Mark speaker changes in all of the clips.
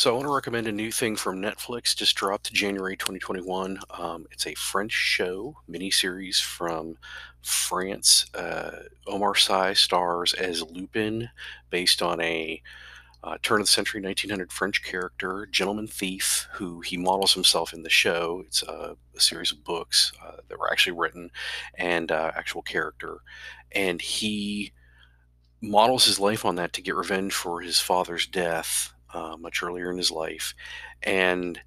Speaker 1: So I want to recommend a new thing from Netflix. Just dropped January 2021. Um, it's a French show miniseries from France. Uh, Omar Sy stars as Lupin, based on a uh, turn of the century 1900 French character, gentleman thief, who he models himself in the show. It's a, a series of books uh, that were actually written and uh, actual character, and he models his life on that to get revenge for his father's death uh, much earlier in his life, and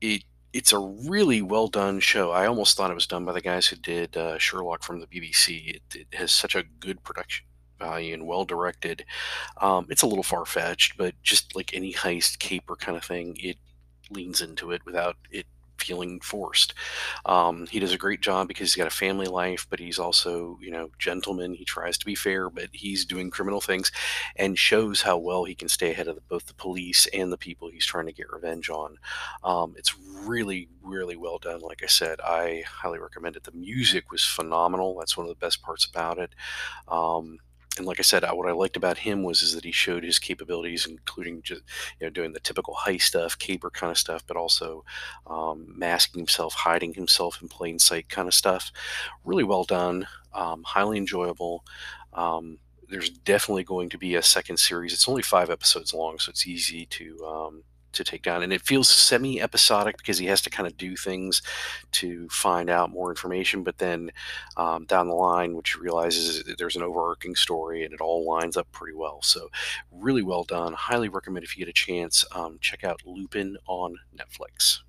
Speaker 1: it it's a really well done show. I almost thought it was done by the guys who did uh, Sherlock from the BBC. It, it has such a good production value and well directed. Um, it's a little far fetched, but just like any heist caper kind of thing, it leans into it without it feeling forced. Um, he does a great job because he's got a family life, but he's also, you know, gentleman. He tries to be fair, but he's doing criminal things and shows how well he can stay ahead of the, both the police and the people he's trying to get revenge on. Um, it's really, really well done. Like I said, I highly recommend it. The music was phenomenal. That's one of the best parts about it. Um, and like I said, what I liked about him was is that he showed his capabilities, including just you know doing the typical high stuff, caper kind of stuff, but also um, masking himself, hiding himself in plain sight kind of stuff. Really well done, um, highly enjoyable. Um, there's definitely going to be a second series. It's only five episodes long, so it's easy to um, to take down. And it feels semi episodic because he has to kind of do things to find out more information. But then um, down the line, which realizes there's an overarching story and it all lines up pretty well. So, really well done. Highly recommend if you get a chance, um, check out Lupin on Netflix.